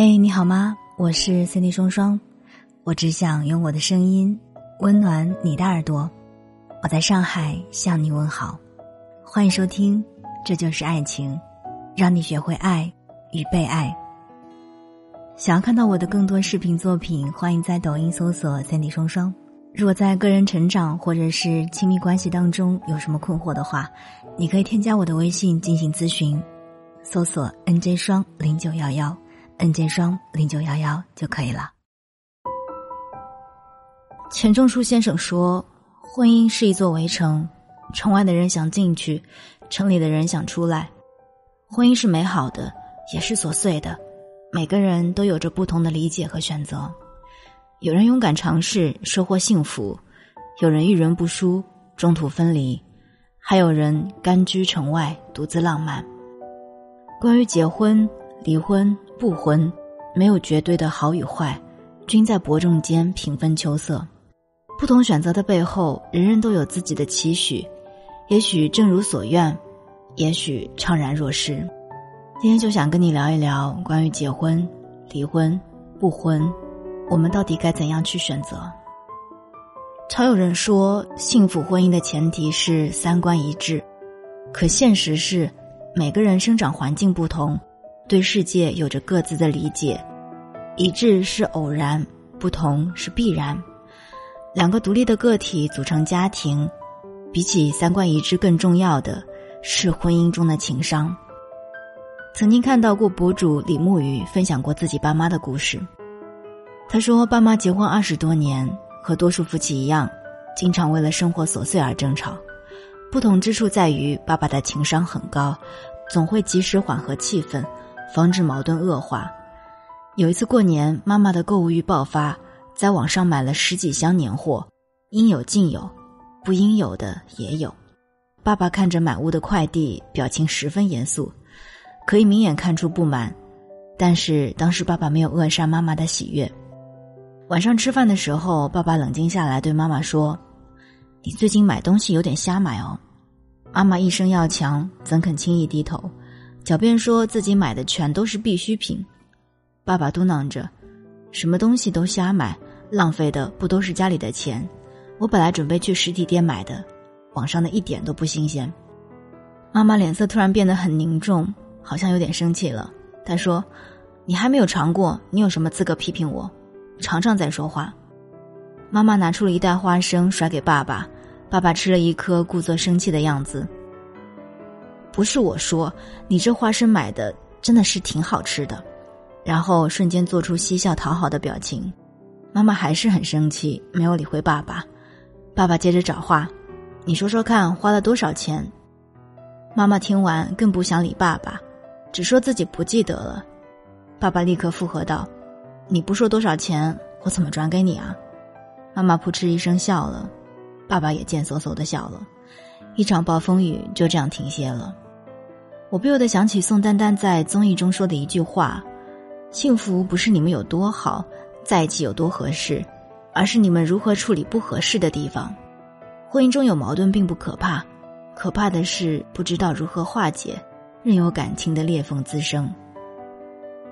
嘿，你好吗？我是 Cindy 双双，我只想用我的声音温暖你的耳朵。我在上海向你问好，欢迎收听《这就是爱情》，让你学会爱与被爱。想要看到我的更多视频作品，欢迎在抖音搜索 Cindy 双双。如果在个人成长或者是亲密关系当中有什么困惑的话，你可以添加我的微信进行咨询，搜索 NJ 双零九幺幺。N 键双零九幺幺就可以了。钱钟书先生说：“婚姻是一座围城，城外的人想进去，城里的人想出来。婚姻是美好的，也是琐碎的，每个人都有着不同的理解和选择。有人勇敢尝试，收获幸福；有人遇人不淑，中途分离；还有人甘居城外，独自浪漫。关于结婚、离婚。”不婚，没有绝对的好与坏，均在伯仲间平分秋色。不同选择的背后，人人都有自己的期许，也许正如所愿，也许怅然若失。今天就想跟你聊一聊关于结婚、离婚、不婚，我们到底该怎样去选择？常有人说，幸福婚姻的前提是三观一致，可现实是，每个人生长环境不同。对世界有着各自的理解，一致是偶然，不同是必然。两个独立的个体组成家庭，比起三观一致更重要的是婚姻中的情商。曾经看到过博主李木鱼分享过自己爸妈的故事，他说爸妈结婚二十多年，和多数夫妻一样，经常为了生活琐碎而争吵，不同之处在于爸爸的情商很高，总会及时缓和气氛。防止矛盾恶化。有一次过年，妈妈的购物欲爆发，在网上买了十几箱年货，应有尽有，不应有的也有。爸爸看着满屋的快递，表情十分严肃，可以明眼看出不满。但是当时爸爸没有扼杀妈妈的喜悦。晚上吃饭的时候，爸爸冷静下来对妈妈说：“你最近买东西有点瞎买哦。”妈妈一生要强，怎肯轻易低头？狡辩说自己买的全都是必需品，爸爸嘟囔着：“什么东西都瞎买，浪费的不都是家里的钱？我本来准备去实体店买的，网上的一点都不新鲜。”妈妈脸色突然变得很凝重，好像有点生气了。她说：“你还没有尝过，你有什么资格批评我？尝尝再说话。”妈妈拿出了一袋花生甩给爸爸，爸爸吃了一颗，故作生气的样子。不是我说，你这花生买的真的是挺好吃的，然后瞬间做出嬉笑讨好的表情。妈妈还是很生气，没有理会爸爸。爸爸接着找话：“你说说看，花了多少钱？”妈妈听完更不想理爸爸，只说自己不记得了。爸爸立刻附和道：“你不说多少钱，我怎么转给你啊？”妈妈扑哧一声笑了，爸爸也贱嗖嗖的笑了，一场暴风雨就这样停歇了。我不由得想起宋丹丹在综艺中说的一句话：“幸福不是你们有多好，在一起有多合适，而是你们如何处理不合适的地方。婚姻中有矛盾并不可怕，可怕的是不知道如何化解，任由感情的裂缝滋生。”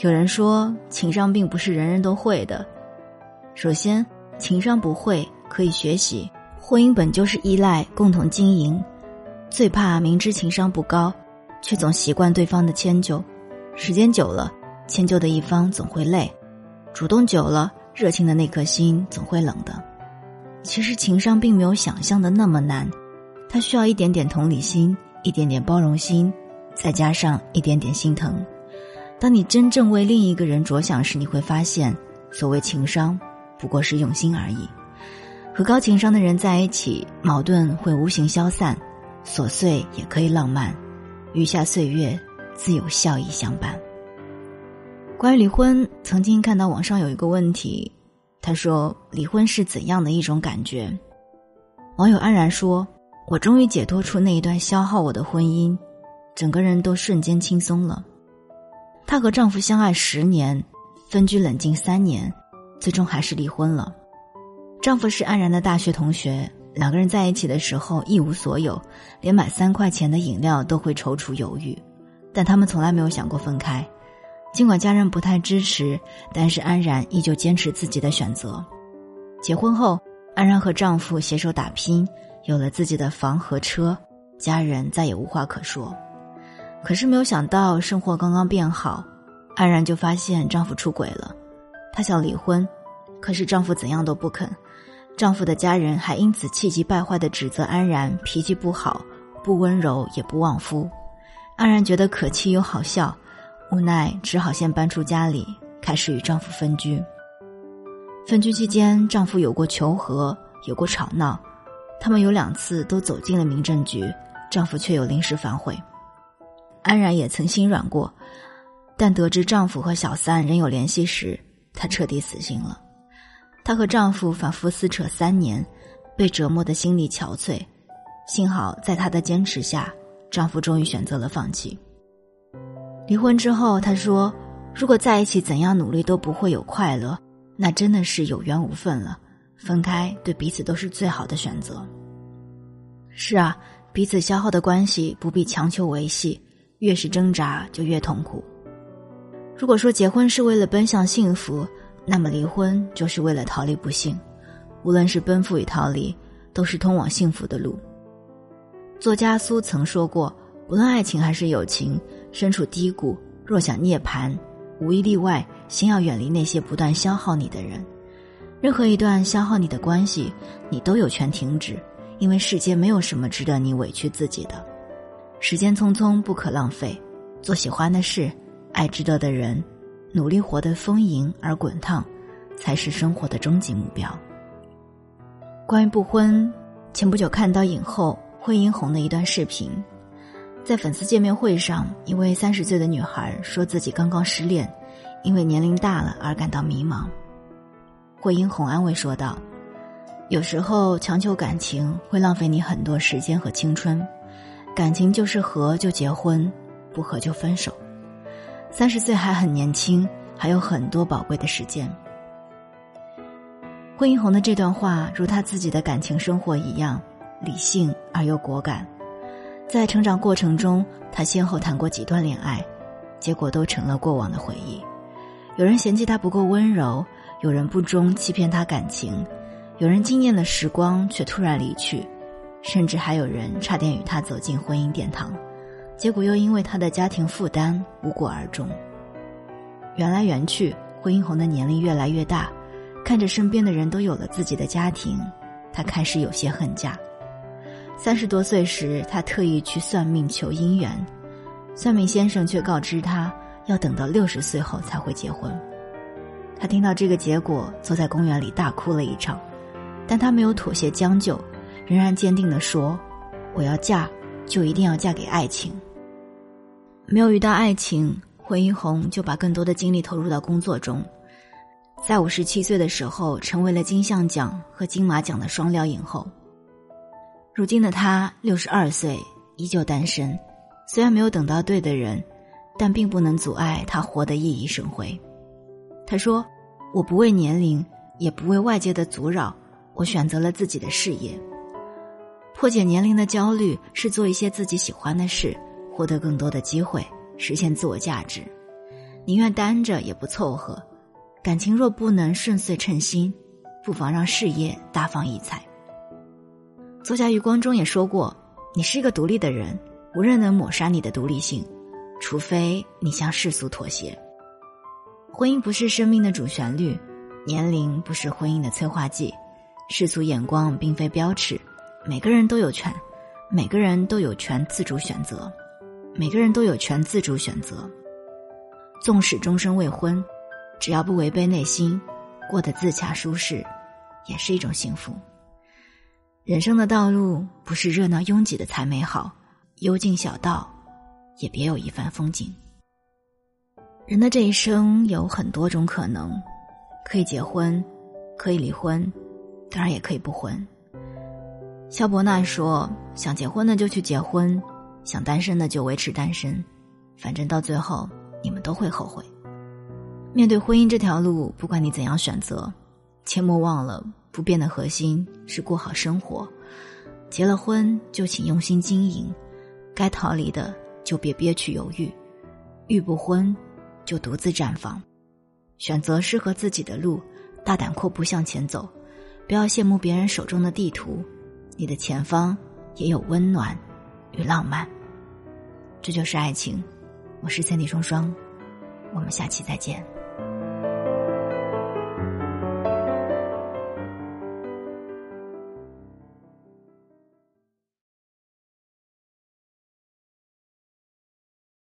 有人说，情商并不是人人都会的。首先，情商不会可以学习，婚姻本就是依赖共同经营，最怕明知情商不高。却总习惯对方的迁就，时间久了，迁就的一方总会累；主动久了，热情的那颗心总会冷的。其实情商并没有想象的那么难，它需要一点点同理心，一点点包容心，再加上一点点心疼。当你真正为另一个人着想时，你会发现，所谓情商，不过是用心而已。和高情商的人在一起，矛盾会无形消散，琐碎也可以浪漫。余下岁月，自有笑意相伴。关于离婚，曾经看到网上有一个问题，他说：“离婚是怎样的一种感觉？”网友安然说：“我终于解脱出那一段消耗我的婚姻，整个人都瞬间轻松了。”她和丈夫相爱十年，分居冷静三年，最终还是离婚了。丈夫是安然的大学同学。两个人在一起的时候一无所有，连买三块钱的饮料都会踌躇犹豫，但他们从来没有想过分开。尽管家人不太支持，但是安然依旧坚持自己的选择。结婚后，安然和丈夫携手打拼，有了自己的房和车，家人再也无话可说。可是没有想到，生活刚刚变好，安然就发现丈夫出轨了。她想离婚，可是丈夫怎样都不肯。丈夫的家人还因此气急败坏的指责安然脾气不好，不温柔也不旺夫。安然觉得可气又好笑，无奈只好先搬出家里，开始与丈夫分居。分居期间，丈夫有过求和，有过吵闹，他们有两次都走进了民政局，丈夫却有临时反悔。安然也曾心软过，但得知丈夫和小三仍有联系时，她彻底死心了。她和丈夫反复撕扯三年，被折磨的心力憔悴，幸好在她的坚持下。丈夫终于选择了放弃。离婚之后，她说：“如果在一起，怎样努力都不会有快乐，那真的是有缘无分了。分开对彼此都是最好的选择。”是啊，彼此消耗的关系不必强求维系，越是挣扎就越痛苦。如果说结婚是为了奔向幸福，那么离婚就是为了逃离不幸。无论是奔赴与逃离，都是通往幸福的路。作家苏曾说过：“不论爱情还是友情，身处低谷，若想涅槃，无一例外，先要远离那些不断消耗你的人。任何一段消耗你的关系，你都有权停止，因为世间没有什么值得你委屈自己的。时间匆匆，不可浪费。做喜欢的事，爱值得的人，努力活得丰盈而滚烫，才是生活的终极目标。”关于不婚，前不久看到影后。惠英红的一段视频，在粉丝见面会上，一位三十岁的女孩说自己刚刚失恋，因为年龄大了而感到迷茫。惠英红安慰说道：“有时候强求感情会浪费你很多时间和青春，感情就是合就结婚，不合就分手。三十岁还很年轻，还有很多宝贵的时间。”惠英红的这段话，如她自己的感情生活一样。理性而又果敢，在成长过程中，他先后谈过几段恋爱，结果都成了过往的回忆。有人嫌弃他不够温柔，有人不忠欺骗他感情，有人惊艳了时光却突然离去，甚至还有人差点与他走进婚姻殿堂，结果又因为他的家庭负担无果而终。缘来缘去，惠英红的年龄越来越大，看着身边的人都有了自己的家庭，他开始有些恨嫁。三十多岁时，他特意去算命求姻缘，算命先生却告知他要等到六十岁后才会结婚。他听到这个结果，坐在公园里大哭了一场，但他没有妥协将就，仍然坚定地说：“我要嫁，就一定要嫁给爱情。”没有遇到爱情，惠英红就把更多的精力投入到工作中，在五十七岁的时候，成为了金像奖和金马奖的双料影后。如今的他六十二岁，依旧单身。虽然没有等到对的人，但并不能阻碍他活得熠熠生辉。他说：“我不为年龄，也不为外界的阻扰，我选择了自己的事业。破解年龄的焦虑，是做一些自己喜欢的事，获得更多的机会，实现自我价值。宁愿单着也不凑合。感情若不能顺遂称心，不妨让事业大放异彩。”作家余光中也说过：“你是一个独立的人，无人能抹杀你的独立性，除非你向世俗妥协。婚姻不是生命的主旋律，年龄不是婚姻的催化剂，世俗眼光并非标尺。每个人都有权，每个人都有权自主选择，每个人都有权自主选择。纵使终身未婚，只要不违背内心，过得自洽舒适，也是一种幸福。”人生的道路不是热闹拥挤的才美好，幽静小道也别有一番风景。人的这一生有很多种可能，可以结婚，可以离婚，当然也可以不婚。肖伯纳说：“想结婚的就去结婚，想单身的就维持单身反正到最后你们都会后悔。面对婚姻这条路不管你怎样选择切莫忘了不变的核心是过好生活。结了婚就请用心经营该逃离的就别憋屈犹豫遇不婚就独自绽放。选择适合自己的路大胆阔步向前走不要羡慕别人手中的地图你的前方也有温暖与浪漫。这就是爱情。我是三弟双双，我们下期再见。